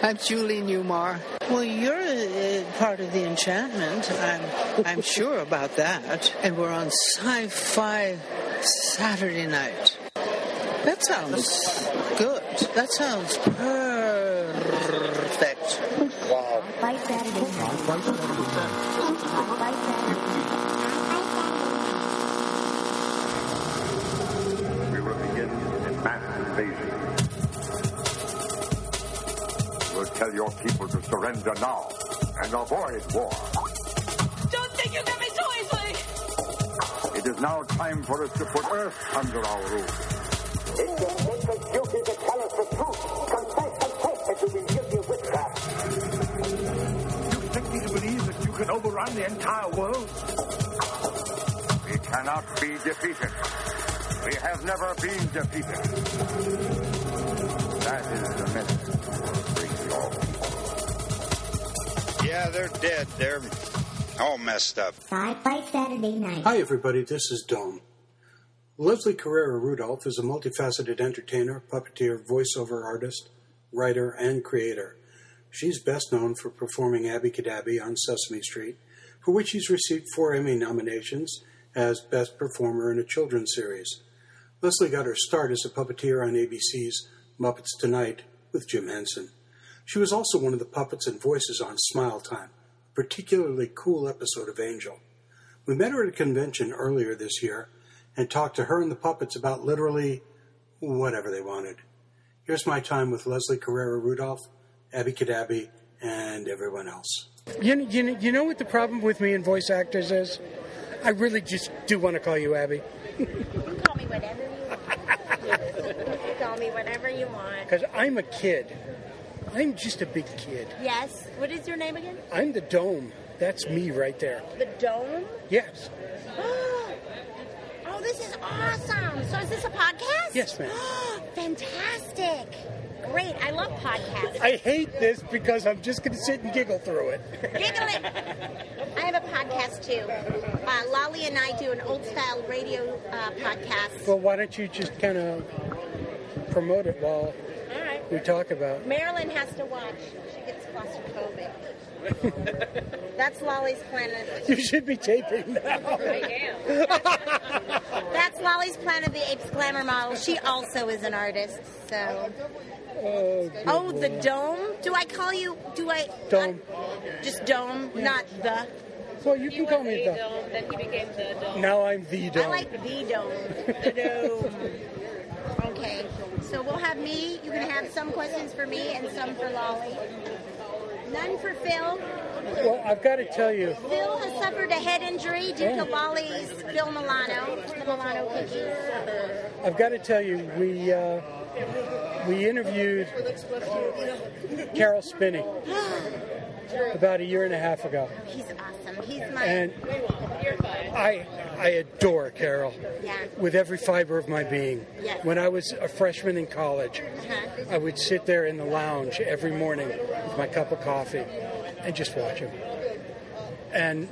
I'm Julie Newmar. Well, you're uh, part of the enchantment. I'm, I'm sure about that. And we're on Sci-Fi Saturday night. That sounds good. That sounds perfect. Wow. By Saturday. By We will begin a mass invasion. Tell your people to surrender now and avoid war. Don't think you get me so easily! It is now time for us to put Earth under our rule. It's your sacred duty to tell us the truth. Confess, confess that you've been guilty of witchcraft. You expect me to believe that you can overrun the entire world? We cannot be defeated. We have never been defeated. That is the message Yeah, they're dead. They're all messed up. Sci-Fi Saturday night. Hi, everybody. This is Dome. Leslie Carrara Rudolph is a multifaceted entertainer, puppeteer, voiceover artist, writer, and creator. She's best known for performing Abby Cadabby on Sesame Street, for which she's received four Emmy nominations as Best Performer in a Children's Series. Leslie got her start as a puppeteer on ABC's Muppets Tonight with Jim Henson. She was also one of the puppets and voices on Smile Time, a particularly cool episode of Angel. We met her at a convention earlier this year and talked to her and the puppets about literally whatever they wanted. Here's my time with Leslie Carrara Rudolph, Abby Cadabby, and everyone else. You know, you, know, you know what the problem with me and voice actors is? I really just do want to call you Abby. You can call me whatever you want. you can call me whatever you want. Because I'm a kid. I'm just a big kid. Yes. What is your name again? I'm the dome. That's me right there. The Dome? Yes. Oh, this is awesome. So is this a podcast? Yes, ma'am. Fantastic. Great. I love podcasts. I hate this because I'm just going to sit and giggle through it. Giggling. I have a podcast too. Uh, Lolly and I do an old style radio uh, podcast. Well, why don't you just kind of promote it while. We talk about Marilyn has to watch. She gets claustrophobic. That's Lolly's Planet. You should be taping now. I am. That's Lolly's Planet of the Apes glamour model. She also is an artist. So. Oh, Oh, the dome. Do I call you? Do I? Dome. Just dome, not the. Well, you can call me the. dome. Then he became the dome. Now I'm the dome. I like the dome. The dome. Okay. So we'll have me. You can have some questions for me and some for Lolly. None for Phil. Well, I've got to tell you, Phil has suffered a head injury due to Lolly's Phil Milano, the Milano cookies. I've got to tell you, we uh, we interviewed Caroll Spinney about a year and a half ago, He's awesome. He's my. and I I adore Caroll Yeah. with every fiber of my being. Yes. When I was a freshman in college, Uh-huh. I would sit there in the lounge every morning with my cup of coffee and just watch him. And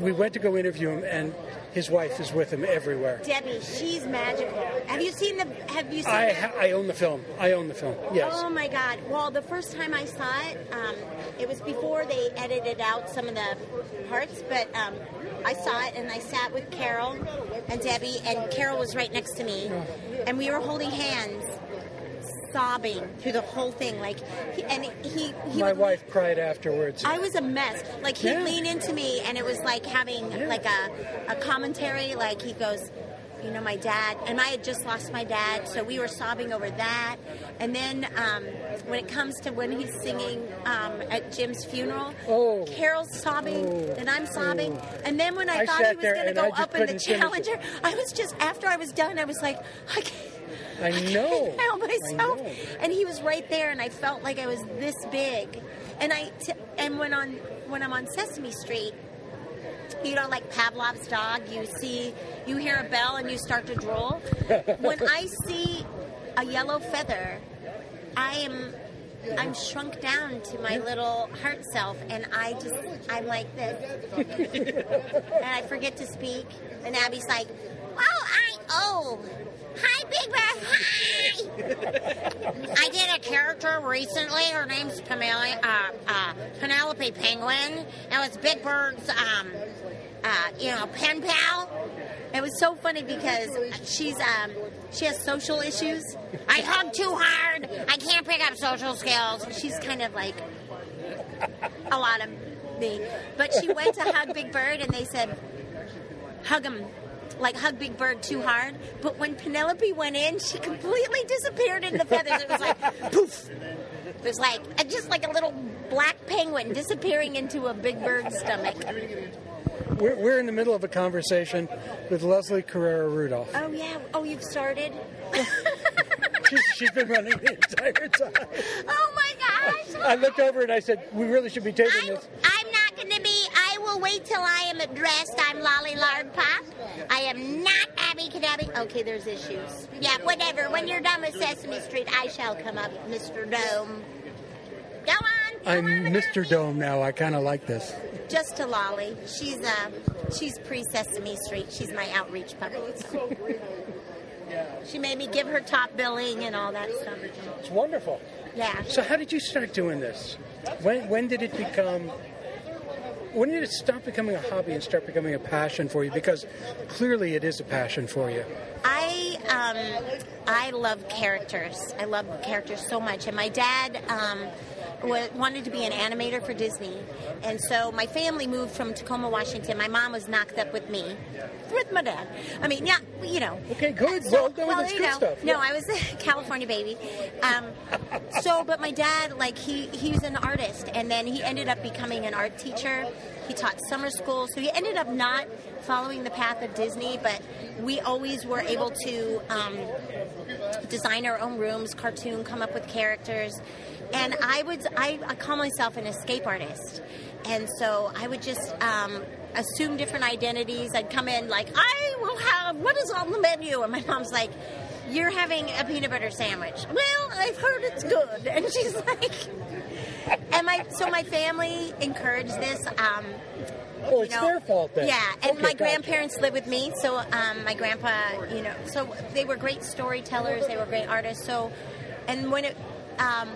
we went to go interview him, and his wife is with him everywhere. Debbie, she's magical. Have you seen the? Have you seen? I ha- I own the film. I own the film. Yes. Oh my God! Well, the first time I saw it, um, it was before they edited out some of the parts, but um, I saw it and I sat with Caroll and Debbie, and Caroll was right next to me, and we were holding hands, sobbing through the whole thing. Like, he, and he he My would wife cried afterwards. I was a mess. Like he'd Yeah. lean into me, and it was like having like a, a commentary. Like he goes, you know, my dad, and I had just lost my dad, so we were sobbing over that. And then um, when it comes to when he's singing um, at Jim's funeral, Oh. Caroll's sobbing, Oh. and I'm sobbing. Oh. And then when I, I thought he was going to go up in the couldn't finish it. Challenger, I was just after I was done, I was like, I can't. I know. I myself. know. And he was right there, and I felt like I was this big. And I t- and when on when I'm on Sesame Street, you know, like Pavlov's dog, you see, you hear a bell and you start to drool. when I see a yellow feather, I am. I'm shrunk down to my little heart self, and I just, I'm like this. and I forget to speak. And Abby's like, oh, I, oh, hi, Big Bear, hi! I did a character character recently. Her name's Pamela, uh, uh, Penelope Penguin. It was Big Bird's, um, uh, you know, pen pal. It was so funny because she's um, she has social issues. I hug too hard. I can't pick up social skills. She's kind of like a lot of me. But she went to hug Big Bird, and they said, hug him. Like hug Big Bird too hard, but when Penelope went in, she completely disappeared in the feathers. It was like poof. It was like uh, just like a little black penguin disappearing into a big bird's stomach. We're, we're in the middle of a conversation with Leslie Carrara Rudolph. Oh yeah. Oh, you've started. She's, she's been running the entire time. Oh my gosh. I looked over and I said, "We really should be taking I'm, this." I'm not going to be. I will wait till I am addressed. I'm Lolly Lard Pop. I am not Abby Cadabby. Okay, there's issues. Yeah, whatever. When you're done with Sesame Street, I shall come up, Mr. Dome. Go on. I'm Mr. Dome now. I kind of like this. Just to Lolly. She's uh, she's pre Sesame Street. She's my outreach puppet. She made me give her top billing and all that stuff. It's wonderful. Yeah. So, how did you start doing this? When when did it become? When did it stop becoming a hobby and start becoming a passion for you? Because clearly, it is a passion for you. I um, I love characters. I love characters so much, and my dad um, wa- wanted to be an animator for Disney, and so my family moved from Tacoma, Washington. My mom was knocked up with me, with my dad. I mean, yeah, you know. Okay, good. So, well, that's you good know, stuff. No, Yeah. I was a California baby. Um, so, but my dad, like, he he was an artist, and then he ended up becoming an art teacher. He taught summer school, so he ended up not following the path of Disney, but we always were able to um, design our own rooms, cartoon, come up with characters. And I would, I, I call myself an escape artist. And so I would just um, assume different identities. I'd come in like, I will have, what is on the menu? And my mom's like, you're having a peanut butter sandwich. Well, I've heard it's good. And she's like, and my, so my family encouraged this. Um, Oh, it's know, their fault then. Yeah, and Okay, my grandparents live with me, so um, my grandpa, you know, so they were great storytellers, they were great artists. So, and when it, um,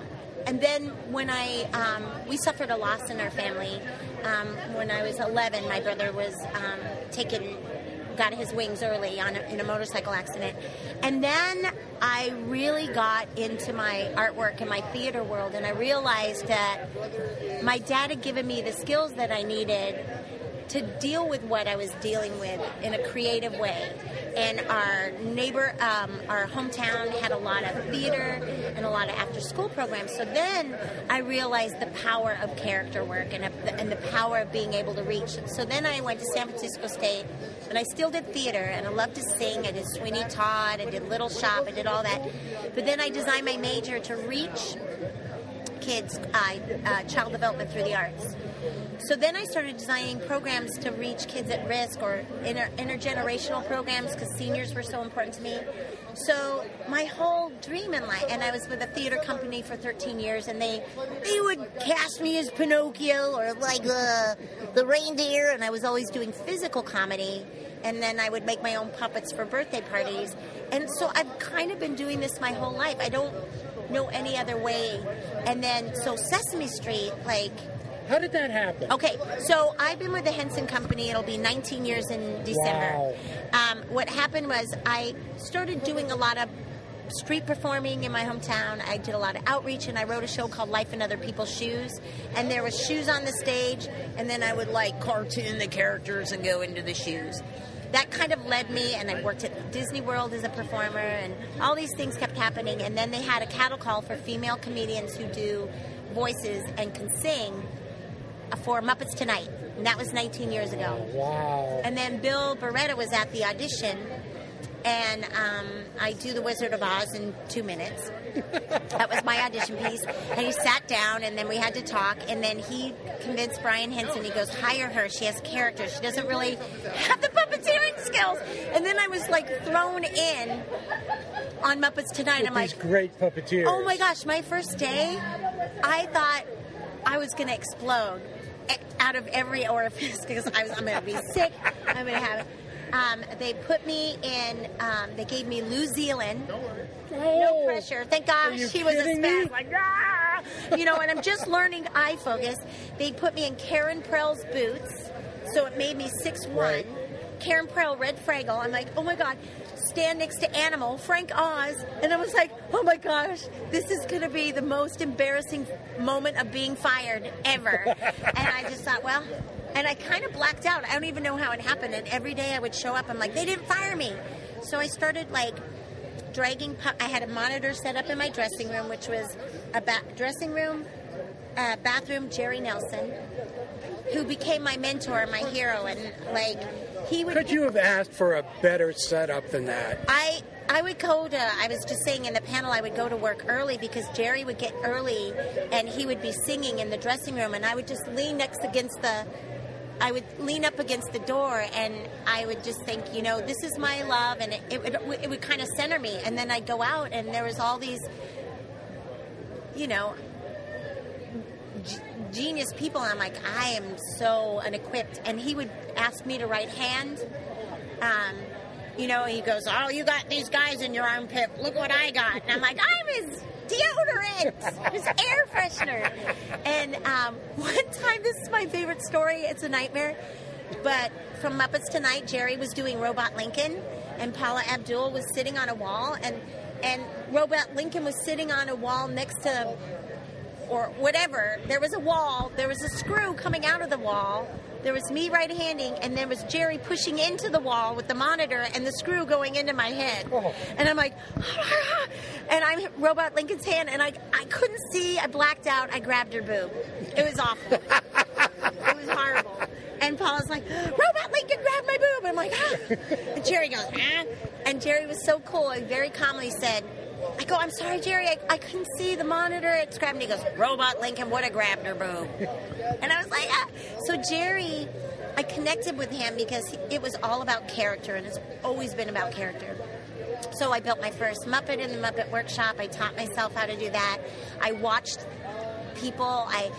and then when I, um, we suffered a loss in our family. Um, when I was 11, my brother was um, taken, got his wings early on a, in a motorcycle accident, and then I really got into my artwork and my theater world, and I realized that my dad had given me the skills that I needed to deal with what I was dealing with in a creative way. And our neighbor, um, our hometown had a lot of theater and a lot of after school programs. So then I realized the power of character work and, the, and the power of being able to reach. So then I went to San Francisco State and I still did theater and I loved to sing. I did Sweeney Todd, I did Little Shop, I did all that. But then I designed my major to reach kids uh, uh, child development through the arts. So then I started designing programs to reach kids at risk or inter- intergenerational programs because seniors were so important to me. So my whole dream in life, and I was with a theater company for 13 years, and they they would cast me as Pinocchio or like the the reindeer, and I was always doing physical comedy. And then I would make my own puppets for birthday parties. And so I've kind of been doing this my whole life. I don't know any other way. And then, so Sesame Street, like, How did that happen? Okay, so I've been with the Henson Company. It'll be 19 years in December. Um, what happened was I started doing a lot of street performing in my hometown. I did a lot of outreach, and I wrote a show called Life in Other People's Shoes. And there was shoes on the stage, and then I would like cartoon the characters and go into the shoes. That kind of led me, and I worked at Disney World as a performer, and all these things kept happening. And then they had a cattle call for female comedians who do voices and can sing for Muppets Tonight, and that was 19 years ago. Wow. And then Bill Barretta was at the audition, and um, I do the Wizard of Oz in two minutes. that was my audition piece. And he sat down, and then we had to talk. And then he convinced Brian Henson. He goes, "Hire her. She has character. She doesn't really have the puppeteering skills." And then I was like thrown in on Muppets Tonight. With I'm like, great puppeteers. Oh my gosh, my first day, I thought I was going to explode out of every orifice because I was, I'm going to be sick. I'm going to have. um, they put me in. Um, they gave me New Zealand. No pressure. Thank God you she was a kidding me? spaz. Like, ah! you know, and I'm just learning eye focus. They put me in Karen Prell's boots, so it made me six one. Right. Karen Prell, Red Fraggle. I'm like, oh my God. Stand next to Animal, Frank Oz, and I was like, oh my gosh, this is going to be the most embarrassing moment of being fired ever. and I just thought, well, and I kind of blacked out. I don't even know how it happened. And every day I would show up, I'm like, they didn't fire me. So I started like dragging. I had a monitor set up in my dressing room, which was a ba- dressing room, uh, bathroom. Jerry Nelson, who became my mentor, my hero, and like he would. Could you have asked for a better setup than that? I I would go to. I was just saying in the panel, I would go to work early because Jerry would get early, and he would be singing in the dressing room, and I would just lean next against the. I would lean up against the door, and I would just think, you know, this is my love, and it, it would it would kind of center me, and then I'd go out, and there was all these, you know. Genius people, I'm like, I am so unequipped. And he would ask me to write hand, um, you know, he goes, "Oh, you got these guys in your armpit. Look what I got." And I'm like, "I'm his deodorant, his air freshener." And um, one time, this is my favorite story. It's a nightmare, but from Muppets Tonight, Jerry was doing Robot Lincoln, and Paula Abdul was sitting on a wall, and and Robot Lincoln was sitting on a wall next to or whatever. There was a wall. There was a screw coming out of the wall. There was me right handing, and there was Jerry pushing into the wall with the monitor and the screw going into my head. And I'm like, and I'm Robot Lincoln's hand, and I, I couldn't see. I blacked out. I grabbed her boob. It was awful. it was horrible. And Paula's like, Robot Lincoln grabbed my boob. I'm like, ah. And Jerry goes, ah. And Jerry was so cool and very calmly said, go, I'm sorry, Jerry, I, I couldn't see the monitor. It's grabbed. And he goes, Robot Lincoln would have grabbed her boob. And I was like, ah. So Jerry, I connected with him because it was all about character, and it's always been about character. So I built my first Muppet in the Muppet Workshop. I taught myself how to do that. I watched people. I,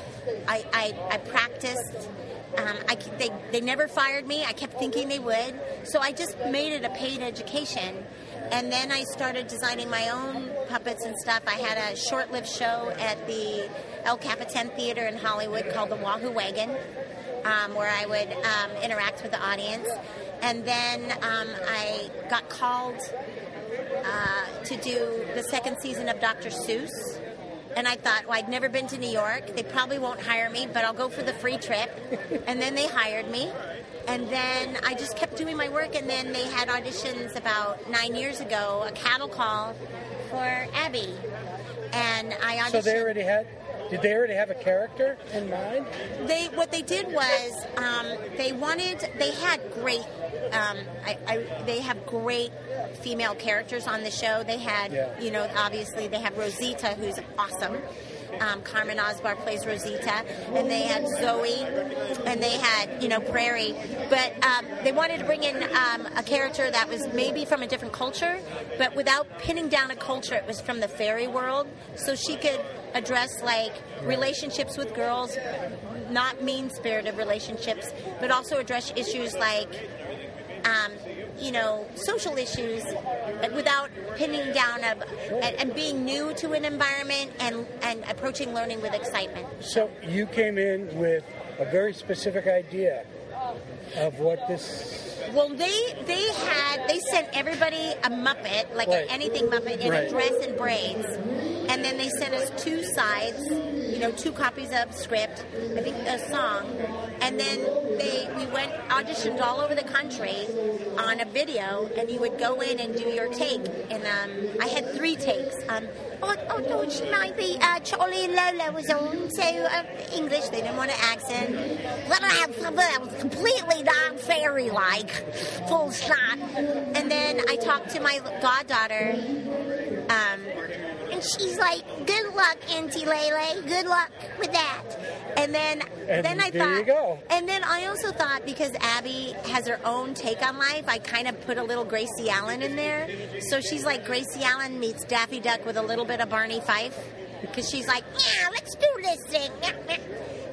I, I, I practiced. Um, I, they, they never fired me. I kept thinking they would. So I just made it a paid education. And then I started designing my own puppets and stuff. I had a short lived show at the El Capitan Theater in Hollywood called the Wahoo Wagon, um, where I would um, interact with the audience. And then um, I got called uh, to do the second season of Dr. Seuss. And I thought, well, I'd never been to New York. They probably won't hire me, but I'll go for the free trip. And then they hired me. And then I just kept doing my work. And then they had auditions about nine years ago, a cattle call for Abby. And I auditioned. So they already had. Did they already have a character in mind? they what they did was um, they wanted they had great um, I, I, they have great female characters on the show. They had Yeah. you know obviously they have Rosita who's awesome. Um, Carmen Osbahr plays Rosita. And they had Zoe. And they had you know Prairie. But um, they wanted to bring in um, a character that was maybe from a different culture but without pinning down a culture it was from the fairy world. So she could address like relationships with girls, not mean spirited relationships, but also address issues like, um, you know, social issues, without pinning down a, and, and being new to an environment and, and approaching learning with excitement. So you came in with a very specific idea of what this. Well, they they had they sent everybody a Muppet, like Right. an anything Muppet, in Right. a dress and braids, and then they sent us two sides, you know, two copies of script, I think a song, and then they we went auditioned all over the country on a video, and you would go in and do your take, and um, I had three takes. Um, oh, oh, unfortunately, uh, Charlie and Lola was on, so uh, English. They didn't want an accent. Then I had something that was completely non-fairy-like, full stop. And then I talked to my goddaughter, um, and she's like, "Good luck, Auntie Lele. Good luck with that." And then, And then I thought, and then I also thought because Abby has her own take on life, I kind of put a little Gracie Allen in there. So she's like Gracie Allen meets Daffy Duck with a little bit of Barney Fife. Because she's like, yeah, let's do this thing.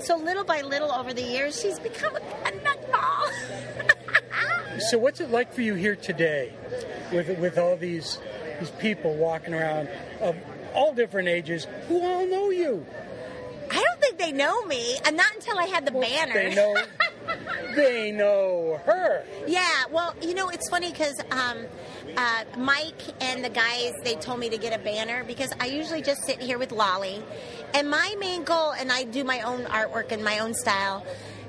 So little by little over the years, she's become a, a nutball. So, what's it like for you here today, with with all these these people walking around of all different ages who all know you? I don't think they know me, and not until I had the banner. They know. they know her. Yeah, well, you know, it's funny because um, uh, Mike and the guys they told me to get a banner because I usually just sit here with Lolly, and my main goal, and I do my own artwork in my own style.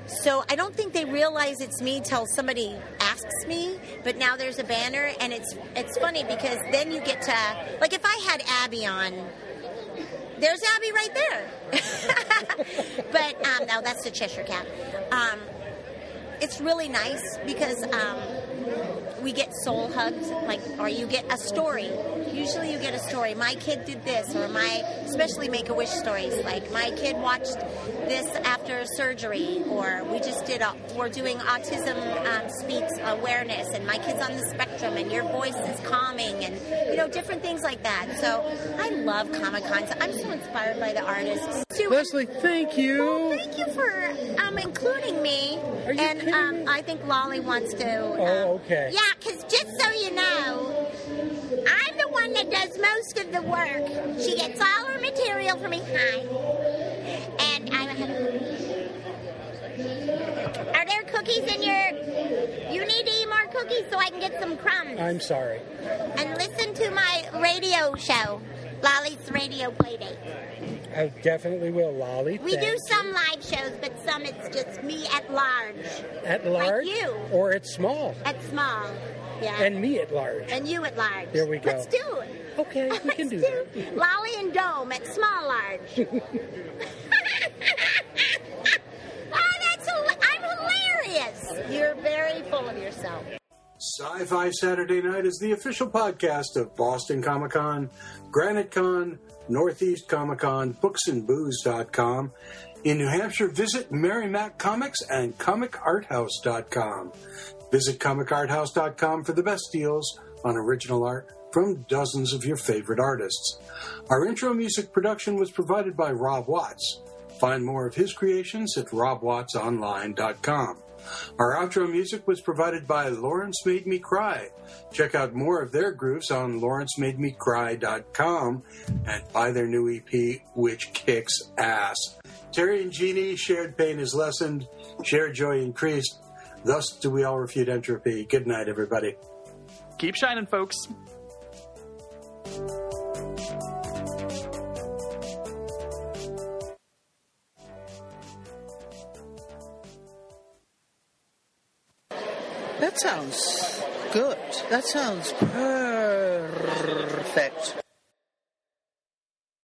So I don't think they realize it's me till somebody asks me. But now there's a banner, and it's it's funny because then you get to like if I had Abby on, there's Abby right there. but um, no, that's the Cheshire Cat. Um, it's really nice because um, we get soul hugs, like, or you get a story. Usually, you get a story. My kid did this, or my, especially Make a Wish stories. Like my kid watched this after surgery, or we just did. A, we're doing autism um, speaks awareness, and my kid's on the spectrum, and your voice is calming, and you know different things like that. So I love Comic Cons. I'm so inspired by the artists. Sue, Leslie, thank you. well, thank you for um, including me. Are you and kidding um, me? I think Lolly wants to. Um, Oh, okay. Yeah, because just so you know, I'm the one that does most of the work. She gets all her material from me. Hi. And I have. Are there cookies in your. You need to eat more cookies so I can get some crumbs. I'm sorry. and listen to my radio show, Lolly's Radio Playdate. I definitely will, Lolly. We do some live shows, but some it's just me at large, at large, Like you. or at small, at small. Yeah. and me at large. And you at large. There we go. Let's do it. Okay, we Let's can do do that. Lolly and Dome at small large. oh, that's hila- I'm hilarious. You're very full of yourself. Sci Fi Saturday Night is the official podcast of Boston Comic Con, Granite Con, Northeast Comic Con, booksandbooze.com. In New Hampshire, visit Merrimack Comics and comicarthouse.com. Visit comicarthouse.com for the best deals on original art from dozens of your favorite artists. Our intro music production was provided by Rob Watts. Find more of his creations at robwattsonline.com. Our outro music was provided by Lawrence Made Me Cry. Check out more of their grooves on lawrencemademecry.com and buy their new EP, which kicks ass. Terry and Jeannie, shared pain is lessened, shared joy increased. Thus do we all refute entropy. Good night, everybody. Keep shining, folks. That sounds good. That sounds perfect.